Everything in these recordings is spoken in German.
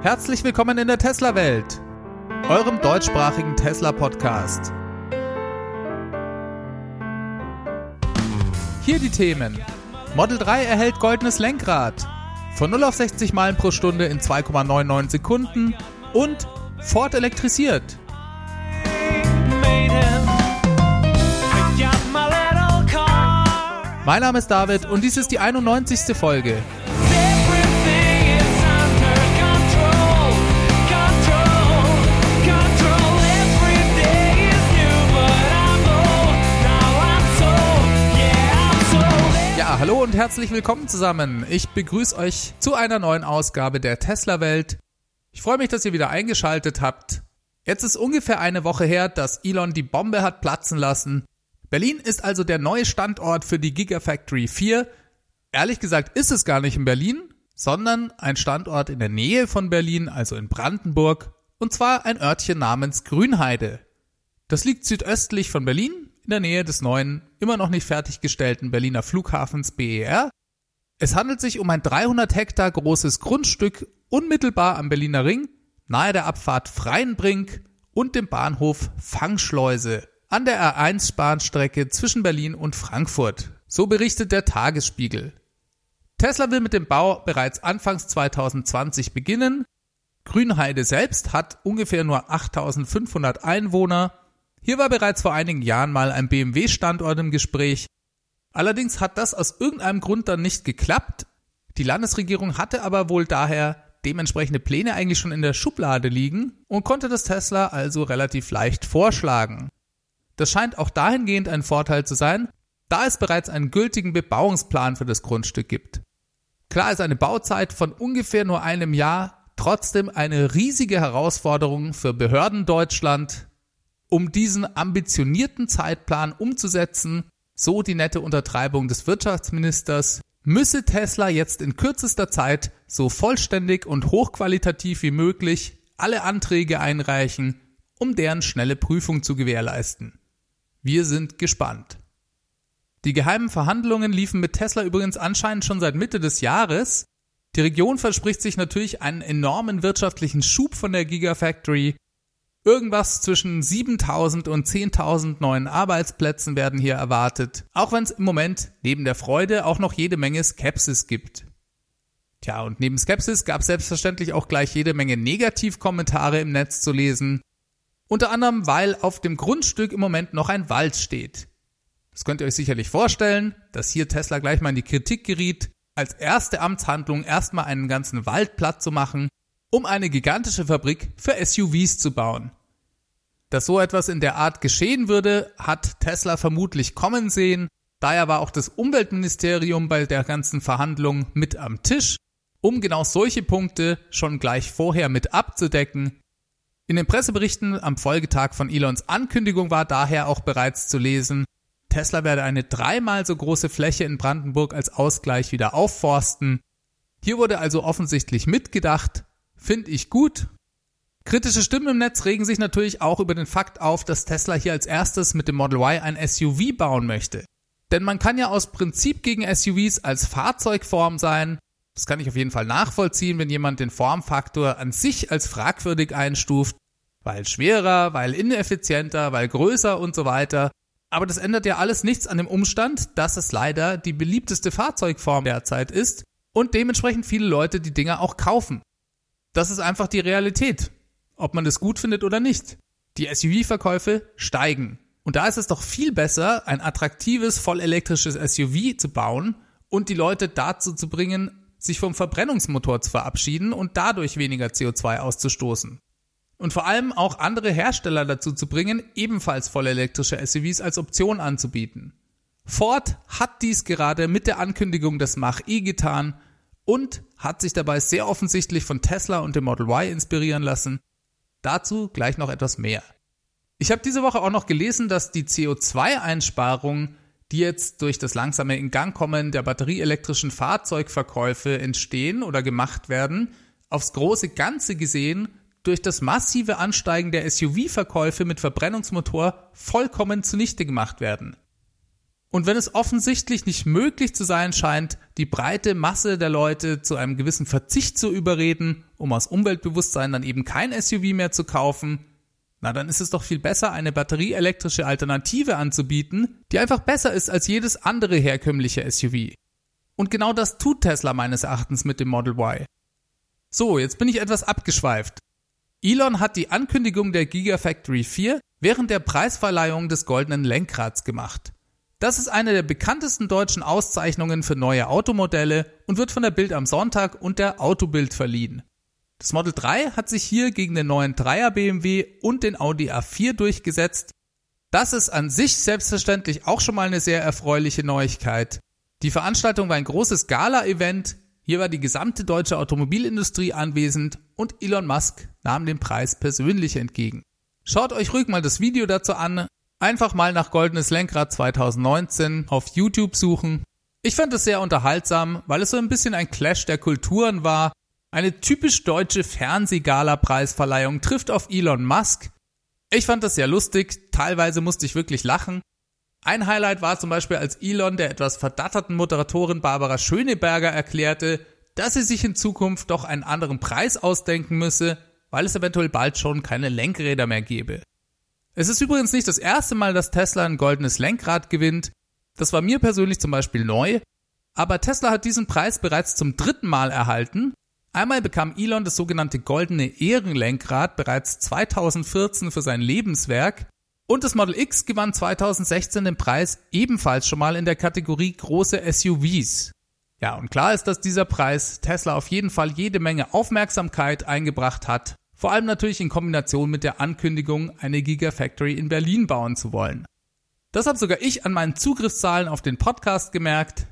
Herzlich willkommen in der Tesla-Welt, eurem deutschsprachigen Tesla-Podcast. Hier die Themen. Model 3 erhält goldenes Lenkrad, von 0 auf 60 Meilen pro Stunde in 2,99 Sekunden und Ford elektrisiert. Mein Name ist David und dies ist die 91. Folge. Hallo und herzlich willkommen zusammen. Ich begrüße euch zu einer neuen Ausgabe der Tesla Welt. Ich freue mich, dass ihr wieder eingeschaltet habt. Jetzt ist ungefähr eine Woche her, dass Elon die Bombe hat platzen lassen. Berlin ist also der neue Standort für die Gigafactory 4. Ehrlich gesagt ist es gar nicht in Berlin, sondern ein Standort in der Nähe von Berlin, also in Brandenburg, und zwar ein Örtchen namens Grünheide. Das liegt südöstlich von Berlin, in der Nähe des neuen, immer noch nicht fertiggestellten Berliner Flughafens BER. Es handelt sich um ein 300 Hektar großes Grundstück unmittelbar am Berliner Ring, nahe der Abfahrt Freienbrink und dem Bahnhof Fangschleuse an der R1-Bahnstrecke zwischen Berlin und Frankfurt. So berichtet der Tagesspiegel. Tesla will mit dem Bau bereits anfangs 2020 beginnen. Grünheide selbst hat ungefähr nur 8500 Einwohner hier war bereits vor einigen Jahren mal ein BMW-Standort im Gespräch. Allerdings hat das aus irgendeinem Grund dann nicht geklappt. Die Landesregierung hatte aber wohl daher dementsprechende Pläne eigentlich schon in der Schublade liegen und konnte das Tesla also relativ leicht vorschlagen. Das scheint auch dahingehend ein Vorteil zu sein, da es bereits einen gültigen Bebauungsplan für das Grundstück gibt. Klar ist eine Bauzeit von ungefähr nur einem Jahr trotzdem eine riesige Herausforderung für Behörden Deutschland, um diesen ambitionierten Zeitplan umzusetzen, so die nette Untertreibung des Wirtschaftsministers, müsse Tesla jetzt in kürzester Zeit so vollständig und hochqualitativ wie möglich alle Anträge einreichen, um deren schnelle Prüfung zu gewährleisten. Wir sind gespannt. Die geheimen Verhandlungen liefen mit Tesla übrigens anscheinend schon seit Mitte des Jahres. Die Region verspricht sich natürlich einen enormen wirtschaftlichen Schub von der Gigafactory Irgendwas zwischen 7000 und 10.000 neuen Arbeitsplätzen werden hier erwartet, auch wenn es im Moment neben der Freude auch noch jede Menge Skepsis gibt. Tja, und neben Skepsis gab es selbstverständlich auch gleich jede Menge Negativkommentare im Netz zu lesen. Unter anderem, weil auf dem Grundstück im Moment noch ein Wald steht. Das könnt ihr euch sicherlich vorstellen, dass hier Tesla gleich mal in die Kritik geriet, als erste Amtshandlung erstmal einen ganzen Wald platt zu machen, um eine gigantische Fabrik für SUVs zu bauen. Dass so etwas in der Art geschehen würde, hat Tesla vermutlich kommen sehen. Daher war auch das Umweltministerium bei der ganzen Verhandlung mit am Tisch, um genau solche Punkte schon gleich vorher mit abzudecken. In den Presseberichten am Folgetag von Elons Ankündigung war daher auch bereits zu lesen, Tesla werde eine dreimal so große Fläche in Brandenburg als Ausgleich wieder aufforsten. Hier wurde also offensichtlich mitgedacht, finde ich gut, Kritische Stimmen im Netz regen sich natürlich auch über den Fakt auf, dass Tesla hier als erstes mit dem Model Y ein SUV bauen möchte. Denn man kann ja aus Prinzip gegen SUVs als Fahrzeugform sein. Das kann ich auf jeden Fall nachvollziehen, wenn jemand den Formfaktor an sich als fragwürdig einstuft, weil schwerer, weil ineffizienter, weil größer und so weiter. Aber das ändert ja alles nichts an dem Umstand, dass es leider die beliebteste Fahrzeugform derzeit ist und dementsprechend viele Leute die Dinger auch kaufen. Das ist einfach die Realität ob man das gut findet oder nicht. Die SUV-Verkäufe steigen. Und da ist es doch viel besser, ein attraktives, vollelektrisches SUV zu bauen und die Leute dazu zu bringen, sich vom Verbrennungsmotor zu verabschieden und dadurch weniger CO2 auszustoßen. Und vor allem auch andere Hersteller dazu zu bringen, ebenfalls vollelektrische SUVs als Option anzubieten. Ford hat dies gerade mit der Ankündigung des Mach-E getan und hat sich dabei sehr offensichtlich von Tesla und dem Model Y inspirieren lassen, Dazu gleich noch etwas mehr. Ich habe diese Woche auch noch gelesen, dass die CO2-Einsparungen, die jetzt durch das langsame Ingangkommen der batterieelektrischen Fahrzeugverkäufe entstehen oder gemacht werden, aufs große Ganze gesehen durch das massive Ansteigen der SUV-Verkäufe mit Verbrennungsmotor vollkommen zunichte gemacht werden. Und wenn es offensichtlich nicht möglich zu sein scheint, die breite Masse der Leute zu einem gewissen Verzicht zu überreden, um aus Umweltbewusstsein dann eben kein SUV mehr zu kaufen, na dann ist es doch viel besser, eine batterieelektrische Alternative anzubieten, die einfach besser ist als jedes andere herkömmliche SUV. Und genau das tut Tesla meines Erachtens mit dem Model Y. So, jetzt bin ich etwas abgeschweift. Elon hat die Ankündigung der Gigafactory 4 während der Preisverleihung des goldenen Lenkrads gemacht. Das ist eine der bekanntesten deutschen Auszeichnungen für neue Automodelle und wird von der Bild am Sonntag und der Autobild verliehen. Das Model 3 hat sich hier gegen den neuen 3er BMW und den Audi A4 durchgesetzt. Das ist an sich selbstverständlich auch schon mal eine sehr erfreuliche Neuigkeit. Die Veranstaltung war ein großes Gala-Event. Hier war die gesamte deutsche Automobilindustrie anwesend und Elon Musk nahm den Preis persönlich entgegen. Schaut euch ruhig mal das Video dazu an. Einfach mal nach Goldenes Lenkrad 2019 auf YouTube suchen. Ich fand es sehr unterhaltsam, weil es so ein bisschen ein Clash der Kulturen war. Eine typisch deutsche Fernsehgala-Preisverleihung trifft auf Elon Musk. Ich fand das sehr lustig, teilweise musste ich wirklich lachen. Ein Highlight war zum Beispiel, als Elon der etwas verdatterten Moderatorin Barbara Schöneberger erklärte, dass sie sich in Zukunft doch einen anderen Preis ausdenken müsse, weil es eventuell bald schon keine Lenkräder mehr gäbe. Es ist übrigens nicht das erste Mal, dass Tesla ein goldenes Lenkrad gewinnt. Das war mir persönlich zum Beispiel neu. Aber Tesla hat diesen Preis bereits zum dritten Mal erhalten. Einmal bekam Elon das sogenannte goldene Ehrenlenkrad bereits 2014 für sein Lebenswerk. Und das Model X gewann 2016 den Preis ebenfalls schon mal in der Kategorie große SUVs. Ja, und klar ist, dass dieser Preis Tesla auf jeden Fall jede Menge Aufmerksamkeit eingebracht hat vor allem natürlich in Kombination mit der Ankündigung, eine Gigafactory in Berlin bauen zu wollen. Das habe sogar ich an meinen Zugriffszahlen auf den Podcast gemerkt.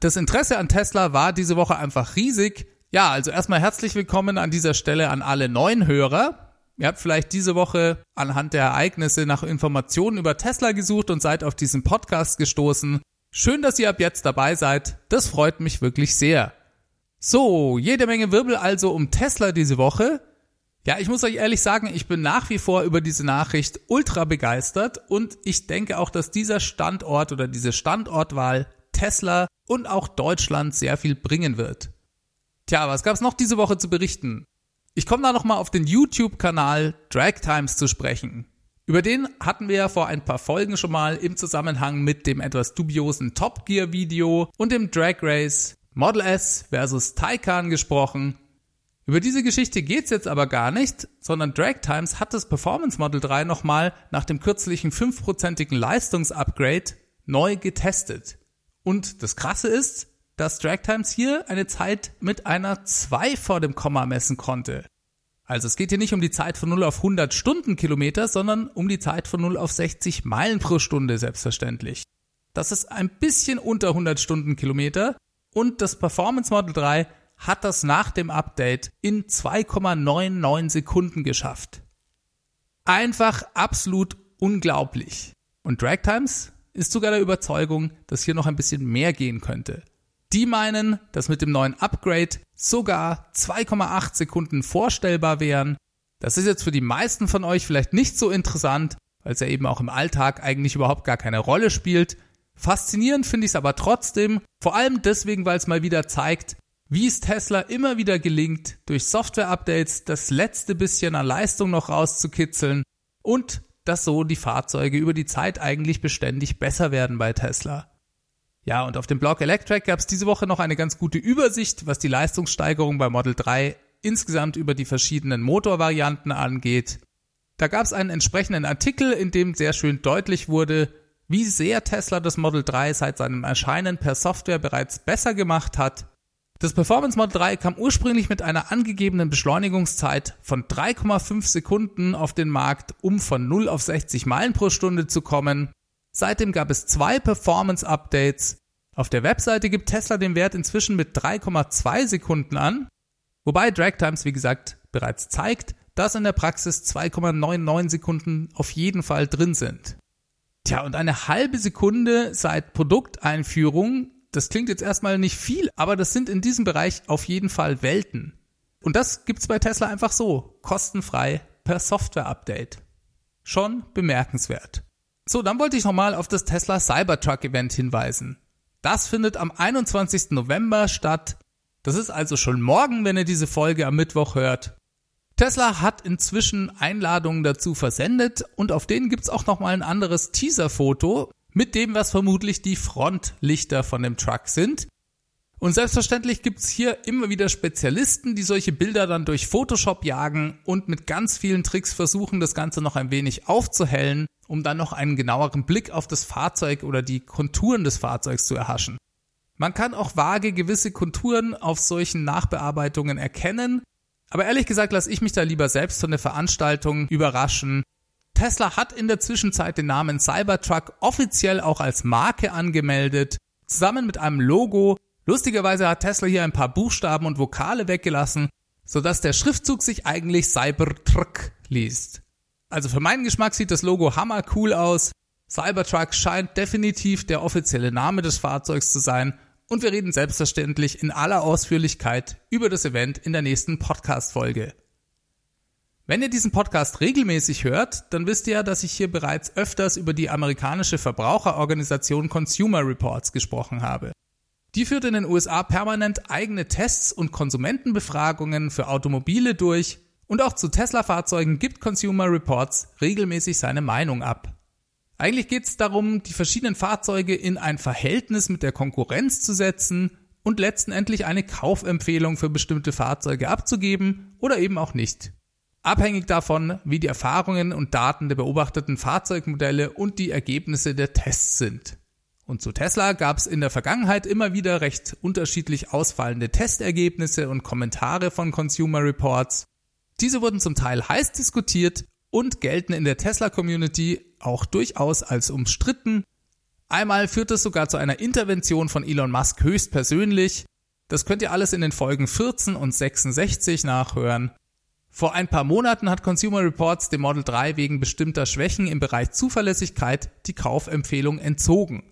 Das Interesse an Tesla war diese Woche einfach riesig. Ja, also erstmal herzlich willkommen an dieser Stelle an alle neuen Hörer. Ihr habt vielleicht diese Woche anhand der Ereignisse nach Informationen über Tesla gesucht und seid auf diesen Podcast gestoßen. Schön, dass ihr ab jetzt dabei seid. Das freut mich wirklich sehr. So, jede Menge Wirbel also um Tesla diese Woche. Ja, ich muss euch ehrlich sagen, ich bin nach wie vor über diese Nachricht ultra begeistert und ich denke auch, dass dieser Standort oder diese Standortwahl Tesla und auch Deutschland sehr viel bringen wird. Tja, was gab's noch diese Woche zu berichten? Ich komme da nochmal auf den YouTube-Kanal Drag Times zu sprechen. Über den hatten wir ja vor ein paar Folgen schon mal im Zusammenhang mit dem etwas dubiosen Top Gear Video und dem Drag Race Model S versus Taycan gesprochen über diese Geschichte geht's jetzt aber gar nicht, sondern Drag Times hat das Performance Model 3 nochmal nach dem kürzlichen 5%igen Leistungsupgrade neu getestet. Und das Krasse ist, dass Drag Times hier eine Zeit mit einer 2 vor dem Komma messen konnte. Also es geht hier nicht um die Zeit von 0 auf 100 Stundenkilometer, sondern um die Zeit von 0 auf 60 Meilen pro Stunde selbstverständlich. Das ist ein bisschen unter 100 Stundenkilometer und das Performance Model 3 hat das nach dem Update in 2,99 Sekunden geschafft. Einfach absolut unglaublich. Und Drag Times ist sogar der Überzeugung, dass hier noch ein bisschen mehr gehen könnte. Die meinen, dass mit dem neuen Upgrade sogar 2,8 Sekunden vorstellbar wären. Das ist jetzt für die meisten von euch vielleicht nicht so interessant, weil es ja eben auch im Alltag eigentlich überhaupt gar keine Rolle spielt. Faszinierend finde ich es aber trotzdem, vor allem deswegen, weil es mal wieder zeigt, wie es Tesla immer wieder gelingt, durch Software-Updates das letzte bisschen an Leistung noch rauszukitzeln und dass so die Fahrzeuge über die Zeit eigentlich beständig besser werden bei Tesla. Ja, und auf dem Blog Electric gab es diese Woche noch eine ganz gute Übersicht, was die Leistungssteigerung bei Model 3 insgesamt über die verschiedenen Motorvarianten angeht. Da gab es einen entsprechenden Artikel, in dem sehr schön deutlich wurde, wie sehr Tesla das Model 3 seit seinem Erscheinen per Software bereits besser gemacht hat das Performance Model 3 kam ursprünglich mit einer angegebenen Beschleunigungszeit von 3,5 Sekunden auf den Markt, um von 0 auf 60 Meilen pro Stunde zu kommen. Seitdem gab es zwei Performance Updates. Auf der Webseite gibt Tesla den Wert inzwischen mit 3,2 Sekunden an, wobei Drag Times wie gesagt bereits zeigt, dass in der Praxis 2,99 Sekunden auf jeden Fall drin sind. Tja, und eine halbe Sekunde seit Produkteinführung das klingt jetzt erstmal nicht viel, aber das sind in diesem Bereich auf jeden Fall Welten. Und das gibt's bei Tesla einfach so, kostenfrei per Software-Update. Schon bemerkenswert. So, dann wollte ich nochmal auf das Tesla Cybertruck Event hinweisen. Das findet am 21. November statt. Das ist also schon morgen, wenn ihr diese Folge am Mittwoch hört. Tesla hat inzwischen Einladungen dazu versendet und auf denen gibt's auch nochmal ein anderes Teaser-Foto mit dem, was vermutlich die Frontlichter von dem Truck sind. Und selbstverständlich gibt's hier immer wieder Spezialisten, die solche Bilder dann durch Photoshop jagen und mit ganz vielen Tricks versuchen, das Ganze noch ein wenig aufzuhellen, um dann noch einen genaueren Blick auf das Fahrzeug oder die Konturen des Fahrzeugs zu erhaschen. Man kann auch vage gewisse Konturen auf solchen Nachbearbeitungen erkennen, aber ehrlich gesagt lasse ich mich da lieber selbst von der Veranstaltung überraschen. Tesla hat in der Zwischenzeit den Namen Cybertruck offiziell auch als Marke angemeldet, zusammen mit einem Logo, Lustigerweise hat Tesla hier ein paar Buchstaben und Vokale weggelassen, sodass der Schriftzug sich eigentlich Cybertruck liest. Also für meinen Geschmack sieht das Logo hammer cool aus. Cybertruck scheint definitiv der offizielle Name des Fahrzeugs zu sein und wir reden selbstverständlich in aller Ausführlichkeit über das Event in der nächsten Podcast-Folge. Wenn ihr diesen Podcast regelmäßig hört, dann wisst ihr ja, dass ich hier bereits öfters über die amerikanische Verbraucherorganisation Consumer Reports gesprochen habe. Die führt in den USA permanent eigene Tests und Konsumentenbefragungen für Automobile durch und auch zu Tesla-Fahrzeugen gibt Consumer Reports regelmäßig seine Meinung ab. Eigentlich geht es darum, die verschiedenen Fahrzeuge in ein Verhältnis mit der Konkurrenz zu setzen und letztendlich eine Kaufempfehlung für bestimmte Fahrzeuge abzugeben oder eben auch nicht. Abhängig davon, wie die Erfahrungen und Daten der beobachteten Fahrzeugmodelle und die Ergebnisse der Tests sind. Und zu Tesla gab es in der Vergangenheit immer wieder recht unterschiedlich ausfallende Testergebnisse und Kommentare von Consumer Reports. Diese wurden zum Teil heiß diskutiert und gelten in der Tesla-Community auch durchaus als umstritten. Einmal führt es sogar zu einer Intervention von Elon Musk höchstpersönlich. Das könnt ihr alles in den Folgen 14 und 66 nachhören. Vor ein paar Monaten hat Consumer Reports dem Model 3 wegen bestimmter Schwächen im Bereich Zuverlässigkeit die Kaufempfehlung entzogen.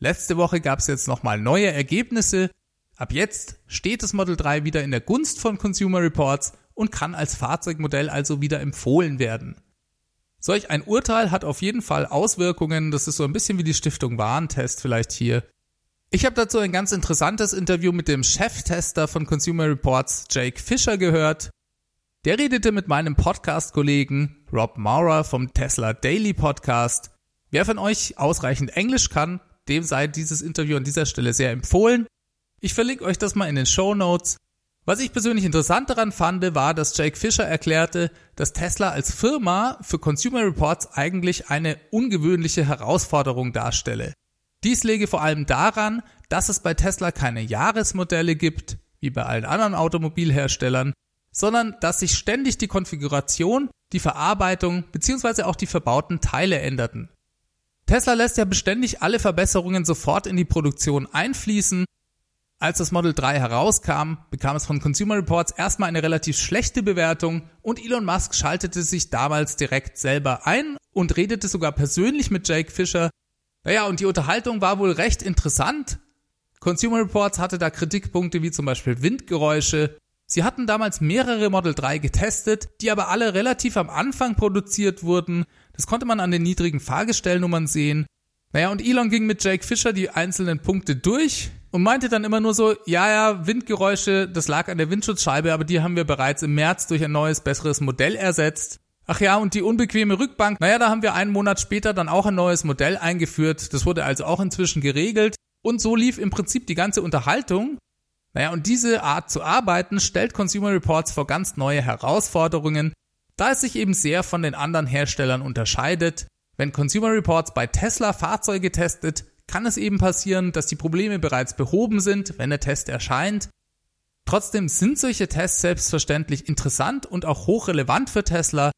Letzte Woche gab es jetzt nochmal neue Ergebnisse. Ab jetzt steht das Model 3 wieder in der Gunst von Consumer Reports und kann als Fahrzeugmodell also wieder empfohlen werden. Solch ein Urteil hat auf jeden Fall Auswirkungen. Das ist so ein bisschen wie die Stiftung Warentest vielleicht hier. Ich habe dazu ein ganz interessantes Interview mit dem Cheftester von Consumer Reports, Jake Fischer, gehört. Der redete mit meinem Podcast-Kollegen Rob Maurer vom Tesla Daily Podcast. Wer von euch ausreichend Englisch kann, dem sei dieses Interview an dieser Stelle sehr empfohlen. Ich verlinke euch das mal in den Show Notes. Was ich persönlich interessant daran fand, war, dass Jake Fischer erklärte, dass Tesla als Firma für Consumer Reports eigentlich eine ungewöhnliche Herausforderung darstelle. Dies lege vor allem daran, dass es bei Tesla keine Jahresmodelle gibt, wie bei allen anderen Automobilherstellern, sondern dass sich ständig die Konfiguration, die Verarbeitung bzw. auch die verbauten Teile änderten. Tesla lässt ja beständig alle Verbesserungen sofort in die Produktion einfließen. Als das Model 3 herauskam, bekam es von Consumer Reports erstmal eine relativ schlechte Bewertung und Elon Musk schaltete sich damals direkt selber ein und redete sogar persönlich mit Jake Fisher. Naja, und die Unterhaltung war wohl recht interessant. Consumer Reports hatte da Kritikpunkte wie zum Beispiel Windgeräusche. Sie hatten damals mehrere Model 3 getestet, die aber alle relativ am Anfang produziert wurden das konnte man an den niedrigen Fahrgestellnummern sehen. Naja, und Elon ging mit Jake Fischer die einzelnen Punkte durch und meinte dann immer nur so, ja, ja, Windgeräusche, das lag an der Windschutzscheibe, aber die haben wir bereits im März durch ein neues, besseres Modell ersetzt. Ach ja, und die unbequeme Rückbank, naja, da haben wir einen Monat später dann auch ein neues Modell eingeführt. Das wurde also auch inzwischen geregelt. Und so lief im Prinzip die ganze Unterhaltung. Naja, und diese Art zu arbeiten stellt Consumer Reports vor ganz neue Herausforderungen, da es sich eben sehr von den anderen Herstellern unterscheidet. Wenn Consumer Reports bei Tesla Fahrzeuge testet, kann es eben passieren, dass die Probleme bereits behoben sind, wenn der Test erscheint. Trotzdem sind solche Tests selbstverständlich interessant und auch hochrelevant für Tesla.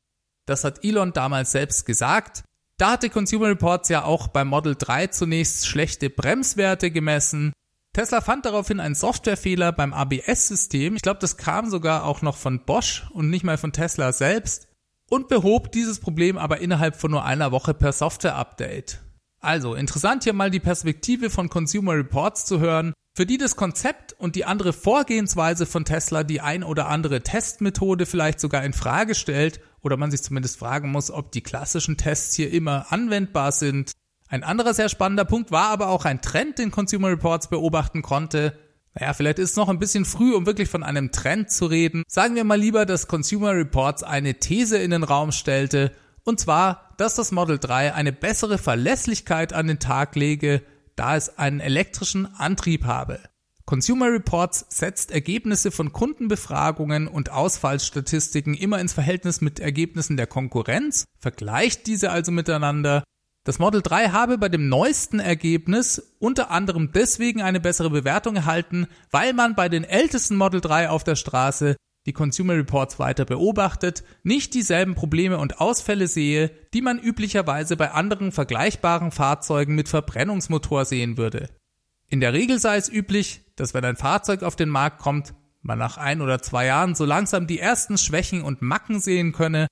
Das hat Elon damals selbst gesagt. Da hatte Consumer Reports ja auch beim Model 3 zunächst schlechte Bremswerte gemessen. Tesla fand daraufhin einen Softwarefehler beim ABS-System. Ich glaube, das kam sogar auch noch von Bosch und nicht mal von Tesla selbst. Und behob dieses Problem aber innerhalb von nur einer Woche per Software-Update. Also interessant hier mal die Perspektive von Consumer Reports zu hören. für die das Konzept und die andere Vorgehensweise von Tesla die ein oder andere Testmethode vielleicht sogar in Frage stellt oder man sich zumindest fragen muss, ob die klassischen Tests hier immer anwendbar sind. Ein anderer sehr spannender Punkt war aber auch ein Trend, den Consumer Reports beobachten konnte. Naja, vielleicht ist es noch ein bisschen früh, um wirklich von einem Trend zu reden. Sagen wir mal lieber, dass Consumer Reports eine These in den Raum stellte, und zwar, dass das Model 3 eine bessere Verlässlichkeit an den Tag lege, da es einen elektrischen Antrieb habe. Consumer Reports setzt Ergebnisse von Kundenbefragungen und Ausfallsstatistiken immer ins Verhältnis mit Ergebnissen der Konkurrenz, vergleicht diese also miteinander. Das Model 3 habe bei dem neuesten Ergebnis unter anderem deswegen eine bessere Bewertung erhalten, weil man bei den ältesten Model 3 auf der Straße die Consumer Reports weiter beobachtet, nicht dieselben Probleme und Ausfälle sehe, die man üblicherweise bei anderen vergleichbaren Fahrzeugen mit Verbrennungsmotor sehen würde. In der Regel sei es üblich, dass wenn ein Fahrzeug auf den Markt kommt, man nach ein oder zwei Jahren so langsam die ersten Schwächen und Macken sehen könne.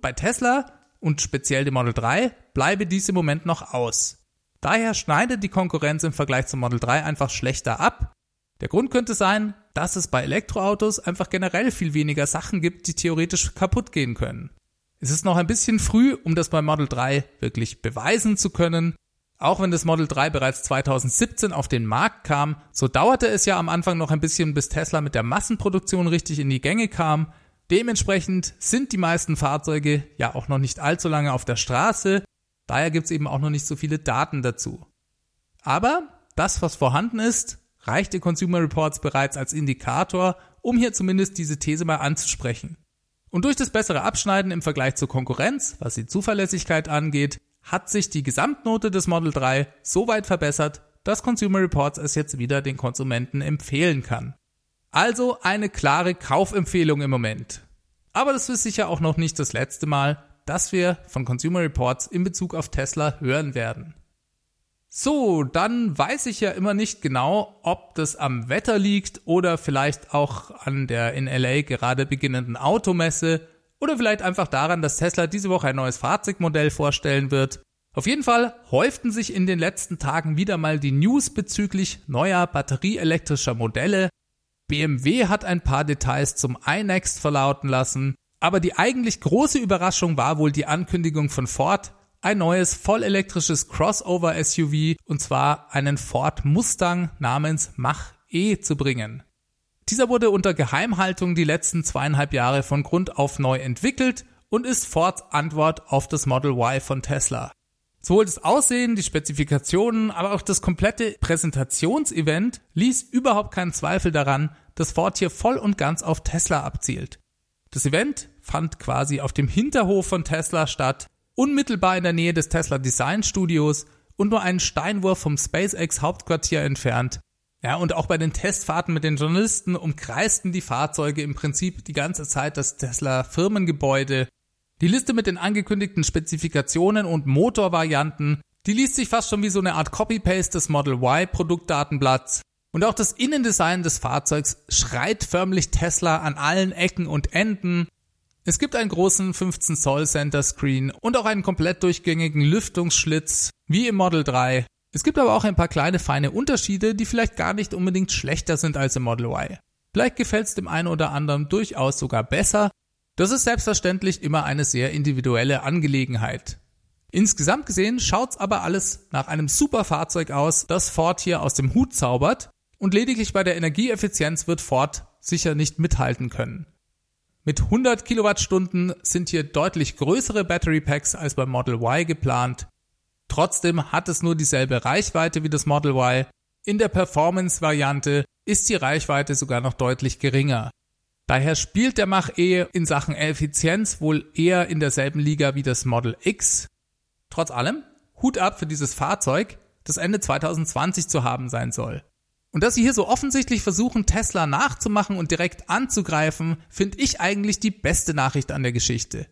Bei Tesla und speziell dem Model 3 bleibe dies im Moment noch aus. Daher schneidet die Konkurrenz im Vergleich zum Model 3 einfach schlechter ab. Der Grund könnte sein, dass es bei Elektroautos einfach generell viel weniger Sachen gibt, die theoretisch kaputt gehen können. Es ist noch ein bisschen früh, um das bei Model 3 wirklich beweisen zu können. Auch wenn das Model 3 bereits 2017 auf den Markt kam, so dauerte es ja am Anfang noch ein bisschen, bis Tesla mit der Massenproduktion richtig in die Gänge kam. Dementsprechend sind die meisten Fahrzeuge ja auch noch nicht allzu lange auf der Straße. Daher gibt es eben auch noch nicht so viele Daten dazu. Aber das, was vorhanden ist, reichte Consumer Reports bereits als Indikator, um hier zumindest diese These mal anzusprechen. Und durch das bessere Abschneiden im Vergleich zur Konkurrenz, was die Zuverlässigkeit angeht, hat sich die Gesamtnote des Model 3 so weit verbessert, dass Consumer Reports es jetzt wieder den Konsumenten empfehlen kann. Also eine klare Kaufempfehlung im Moment. Aber das ist sicher auch noch nicht das letzte Mal, dass wir von Consumer Reports in Bezug auf Tesla hören werden. So, dann weiß ich ja immer nicht genau, ob das am Wetter liegt oder vielleicht auch an der in LA gerade beginnenden Automesse oder vielleicht einfach daran, dass Tesla diese Woche ein neues Fahrzeugmodell vorstellen wird. Auf jeden Fall häuften sich in den letzten Tagen wieder mal die News bezüglich neuer batterieelektrischer Modelle. BMW hat ein paar Details zum iNext verlauten lassen, aber die eigentlich große Überraschung war wohl die Ankündigung von Ford, ein neues vollelektrisches Crossover-SUV und zwar einen Ford Mustang namens Mach-E zu bringen. Dieser wurde unter Geheimhaltung die letzten zweieinhalb Jahre von Grund auf neu entwickelt und ist Fords Antwort auf das Model Y von Tesla. Sowohl das Aussehen, die Spezifikationen, aber auch das komplette Präsentationsevent ließ überhaupt keinen Zweifel daran, dass Ford hier voll und ganz auf Tesla abzielt. Das Event fand quasi auf dem Hinterhof von Tesla statt, unmittelbar in der Nähe des Tesla Design Studios und nur einen Steinwurf vom SpaceX Hauptquartier entfernt. Ja, und auch bei den Testfahrten mit den Journalisten umkreisten die Fahrzeuge im Prinzip die ganze Zeit das Tesla Firmengebäude. Die Liste mit den angekündigten Spezifikationen und Motorvarianten, die liest sich fast schon wie so eine Art Copy-Paste des Model Y Produktdatenblatts. Und auch das Innendesign des Fahrzeugs schreit förmlich Tesla an allen Ecken und Enden. Es gibt einen großen 15 Zoll Center Screen und auch einen komplett durchgängigen Lüftungsschlitz, wie im Model 3. Es gibt aber auch ein paar kleine feine Unterschiede, die vielleicht gar nicht unbedingt schlechter sind als im Model Y. Vielleicht gefällt es dem einen oder anderen durchaus sogar besser. Das ist selbstverständlich immer eine sehr individuelle Angelegenheit. Insgesamt gesehen schaut's aber alles nach einem super Fahrzeug aus, das Ford hier aus dem Hut zaubert und lediglich bei der Energieeffizienz wird Ford sicher nicht mithalten können. Mit 100 Kilowattstunden sind hier deutlich größere Battery Packs als beim Model Y geplant. Trotzdem hat es nur dieselbe Reichweite wie das Model Y. In der Performance-Variante ist die Reichweite sogar noch deutlich geringer. Daher spielt der Mach-E in Sachen Effizienz wohl eher in derselben Liga wie das Model X. Trotz allem, Hut ab für dieses Fahrzeug, das Ende 2020 zu haben sein soll. Und dass sie hier so offensichtlich versuchen, Tesla nachzumachen und direkt anzugreifen, finde ich eigentlich die beste Nachricht an der Geschichte.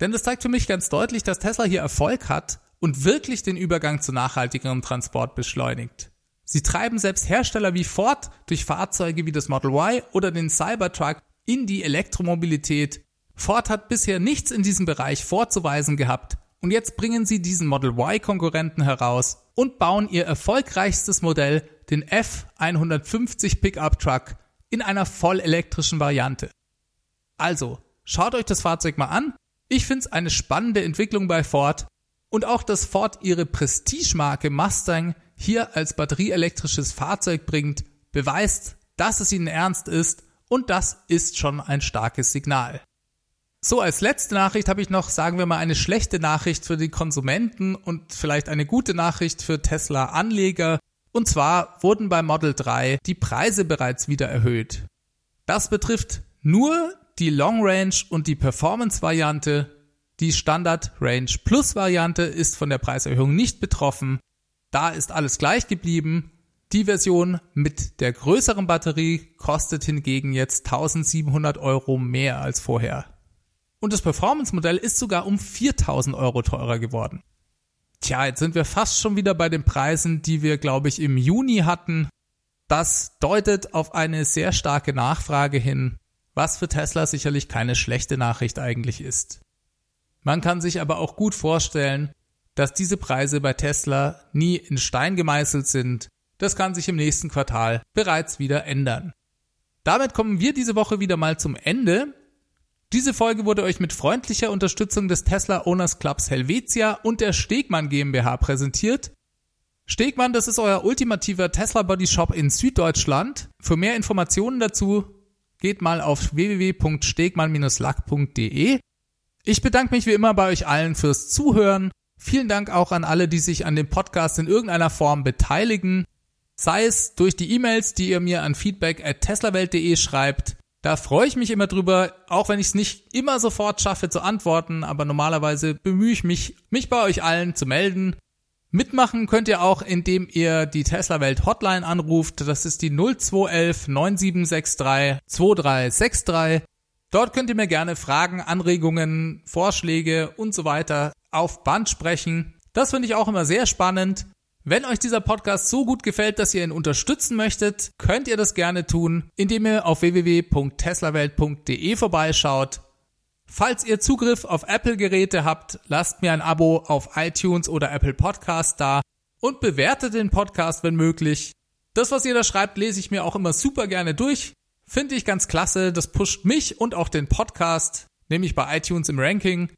Denn das zeigt für mich ganz deutlich, dass Tesla hier Erfolg hat und wirklich den Übergang zu nachhaltigerem Transport beschleunigt. Sie treiben selbst Hersteller wie Ford durch Fahrzeuge wie das Model Y oder den Cybertruck in die Elektromobilität. Ford hat bisher nichts in diesem Bereich vorzuweisen gehabt und jetzt bringen sie diesen Model Y Konkurrenten heraus und bauen ihr erfolgreichstes Modell den F150 Pickup Truck in einer vollelektrischen Variante. Also, schaut euch das Fahrzeug mal an. Ich finde es eine spannende Entwicklung bei Ford und auch, dass Ford ihre Prestigemarke Mustang hier als batterieelektrisches Fahrzeug bringt, beweist, dass es ihnen ernst ist und das ist schon ein starkes Signal. So, als letzte Nachricht habe ich noch, sagen wir mal, eine schlechte Nachricht für die Konsumenten und vielleicht eine gute Nachricht für Tesla-Anleger. Und zwar wurden bei Model 3 die Preise bereits wieder erhöht. Das betrifft nur die Long Range und die Performance Variante. Die Standard Range Plus Variante ist von der Preiserhöhung nicht betroffen. Da ist alles gleich geblieben. Die Version mit der größeren Batterie kostet hingegen jetzt 1700 Euro mehr als vorher. Und das Performance-Modell ist sogar um 4000 Euro teurer geworden. Tja, jetzt sind wir fast schon wieder bei den Preisen, die wir, glaube ich, im Juni hatten. Das deutet auf eine sehr starke Nachfrage hin, was für Tesla sicherlich keine schlechte Nachricht eigentlich ist. Man kann sich aber auch gut vorstellen, dass diese Preise bei Tesla nie in Stein gemeißelt sind. Das kann sich im nächsten Quartal bereits wieder ändern. Damit kommen wir diese Woche wieder mal zum Ende. Diese Folge wurde euch mit freundlicher Unterstützung des Tesla Owners Clubs Helvetia und der Stegmann GmbH präsentiert. Stegmann, das ist euer ultimativer Tesla Body Shop in Süddeutschland. Für mehr Informationen dazu geht mal auf www.stegmann-lack.de. Ich bedanke mich wie immer bei euch allen fürs Zuhören. Vielen Dank auch an alle, die sich an dem Podcast in irgendeiner Form beteiligen. Sei es durch die E-Mails, die ihr mir an feedback at teslawelt.de schreibt, da freue ich mich immer drüber, auch wenn ich es nicht immer sofort schaffe zu antworten, aber normalerweise bemühe ich mich, mich bei euch allen zu melden. Mitmachen könnt ihr auch, indem ihr die Tesla Welt Hotline anruft. Das ist die 0211 9763 2363. Dort könnt ihr mir gerne Fragen, Anregungen, Vorschläge und so weiter auf Band sprechen. Das finde ich auch immer sehr spannend. Wenn euch dieser Podcast so gut gefällt, dass ihr ihn unterstützen möchtet, könnt ihr das gerne tun, indem ihr auf www.teslawelt.de vorbeischaut. Falls ihr Zugriff auf Apple-Geräte habt, lasst mir ein Abo auf iTunes oder Apple Podcast da und bewertet den Podcast, wenn möglich. Das, was ihr da schreibt, lese ich mir auch immer super gerne durch. Finde ich ganz klasse. Das pusht mich und auch den Podcast, nämlich bei iTunes im Ranking.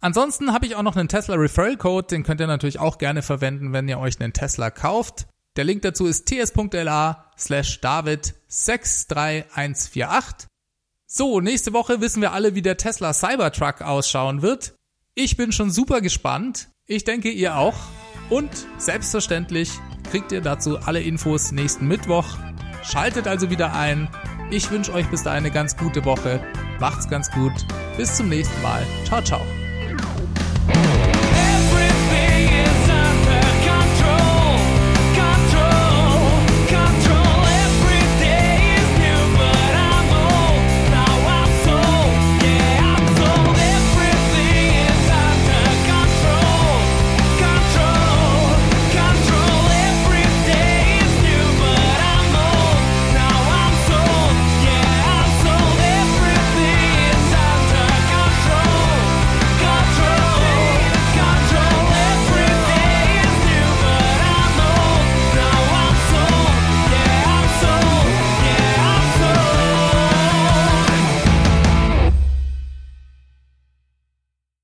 Ansonsten habe ich auch noch einen Tesla Referral Code, den könnt ihr natürlich auch gerne verwenden, wenn ihr euch einen Tesla kauft. Der Link dazu ist ts.la slash david 63148. So, nächste Woche wissen wir alle, wie der Tesla Cybertruck ausschauen wird. Ich bin schon super gespannt. Ich denke, ihr auch. Und selbstverständlich kriegt ihr dazu alle Infos nächsten Mittwoch. Schaltet also wieder ein. Ich wünsche euch bis dahin eine ganz gute Woche. Macht's ganz gut. Bis zum nächsten Mal. Ciao, ciao.